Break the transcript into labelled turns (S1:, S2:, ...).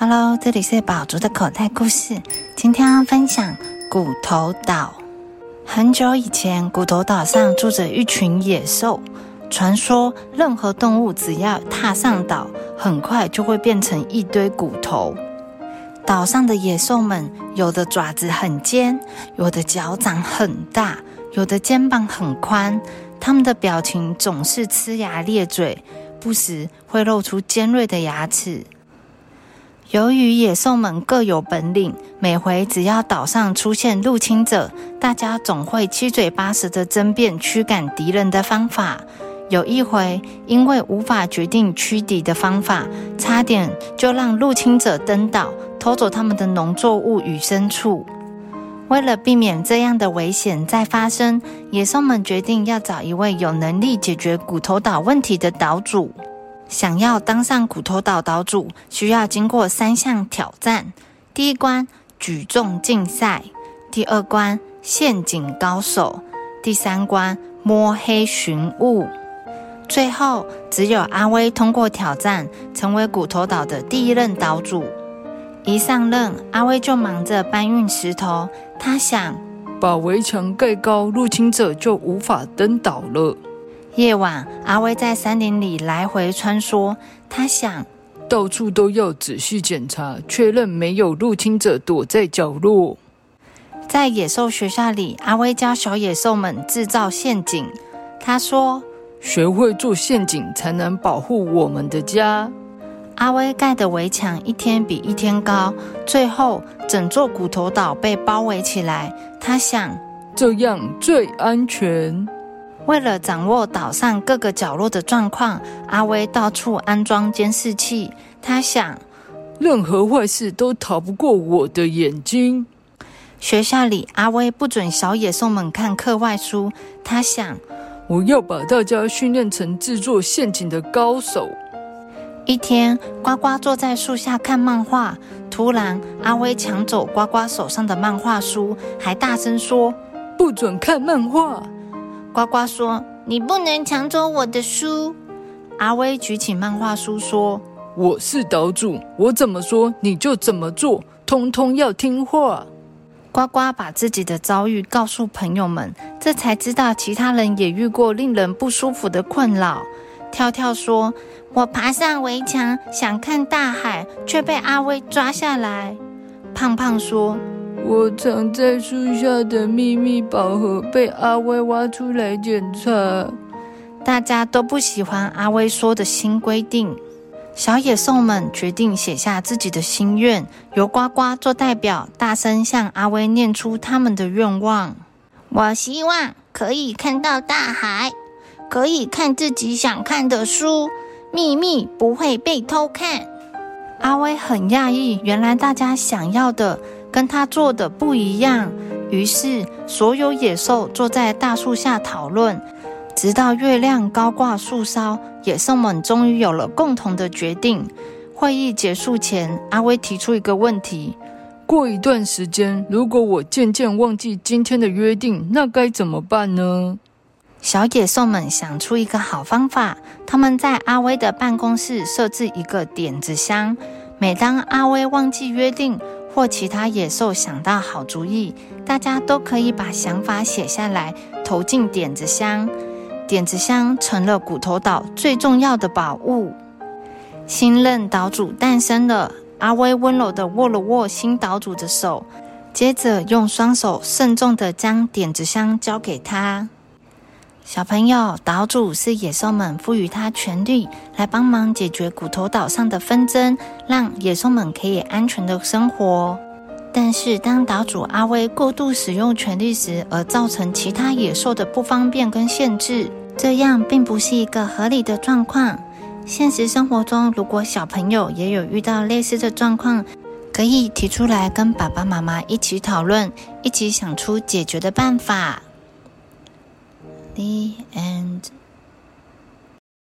S1: Hello，这里是宝竹的口袋故事。今天要分享骨头岛。很久以前，骨头岛上住着一群野兽。传说，任何动物只要踏上岛，很快就会变成一堆骨头。岛上的野兽们，有的爪子很尖，有的脚掌很大，有的肩膀很宽。他们的表情总是呲牙咧嘴，不时会露出尖锐的牙齿。由于野兽们各有本领，每回只要岛上出现入侵者，大家总会七嘴八舌的争辩驱赶敌人的方法。有一回，因为无法决定驱敌的方法，差点就让入侵者登岛，偷走他们的农作物与牲畜。为了避免这样的危险再发生，野兽们决定要找一位有能力解决骨头岛问题的岛主。想要当上骨头岛岛主，需要经过三项挑战：第一关举重竞赛，第二关陷阱高手，第三关摸黑寻物。最后，只有阿威通过挑战，成为骨头岛的第一任岛主。一上任，阿威就忙着搬运石头。他想
S2: 把围墙盖高，入侵者就无法登岛了。
S1: 夜晚，阿威在山林里来回穿梭。他想，
S2: 到处都要仔细检查，确认没有入侵者躲在角落。
S1: 在野兽学校里，阿威教小野兽们制造陷阱。他说：“
S2: 学会做陷阱，才能保护我们的家。”
S1: 阿威盖的围墙一天比一天高，最后整座骨头岛被包围起来。他想，
S2: 这样最安全。
S1: 为了掌握岛上各个角落的状况，阿威到处安装监视器。他想，
S2: 任何坏事都逃不过我的眼睛。
S1: 学校里，阿威不准小野兽们看课外书。他想，
S2: 我要把大家训练成制作陷阱的高手。
S1: 一天，呱呱坐在树下看漫画，突然，阿威抢走呱呱手上的漫画书，还大声说：“
S2: 不准看漫画。”
S1: 呱呱说：“你不能抢走我的书。”阿威举起漫画书说：“
S2: 我是岛主，我怎么说你就怎么做，通通要听话。”
S1: 呱呱把自己的遭遇告诉朋友们，这才知道其他人也遇过令人不舒服的困扰。跳跳说：“我爬上围墙想看大海，却被阿威抓下来。”胖胖说。
S2: 我藏在树下的秘密宝盒被阿威挖出来检查。
S1: 大家都不喜欢阿威说的新规定。小野兽们决定写下自己的心愿，由呱呱做代表，大声向阿威念出他们的愿望。我希望可以看到大海，可以看自己想看的书，秘密不会被偷看。阿威很讶异，原来大家想要的。跟他做的不一样，于是所有野兽坐在大树下讨论，直到月亮高挂树梢，野兽们终于有了共同的决定。会议结束前，阿威提出一个问题：
S2: 过一段时间，如果我渐渐忘记今天的约定，那该怎么办呢？
S1: 小野兽们想出一个好方法，他们在阿威的办公室设置一个点子箱，每当阿威忘记约定。或其他野兽想到好主意，大家都可以把想法写下来，投进点子箱。点子箱成了骨头岛最重要的宝物。新任岛主诞生了，阿威温柔地握了握新岛主的手，接着用双手慎重地将点子箱交给他。小朋友，岛主是野兽们赋予他权力，来帮忙解决骨头岛上的纷争，让野兽们可以安全的生活。但是，当岛主阿威过度使用权力时，而造成其他野兽的不方便跟限制，这样并不是一个合理的状况。现实生活中，如果小朋友也有遇到类似的状况，可以提出来跟爸爸妈妈一起讨论，一起想出解决的办法。and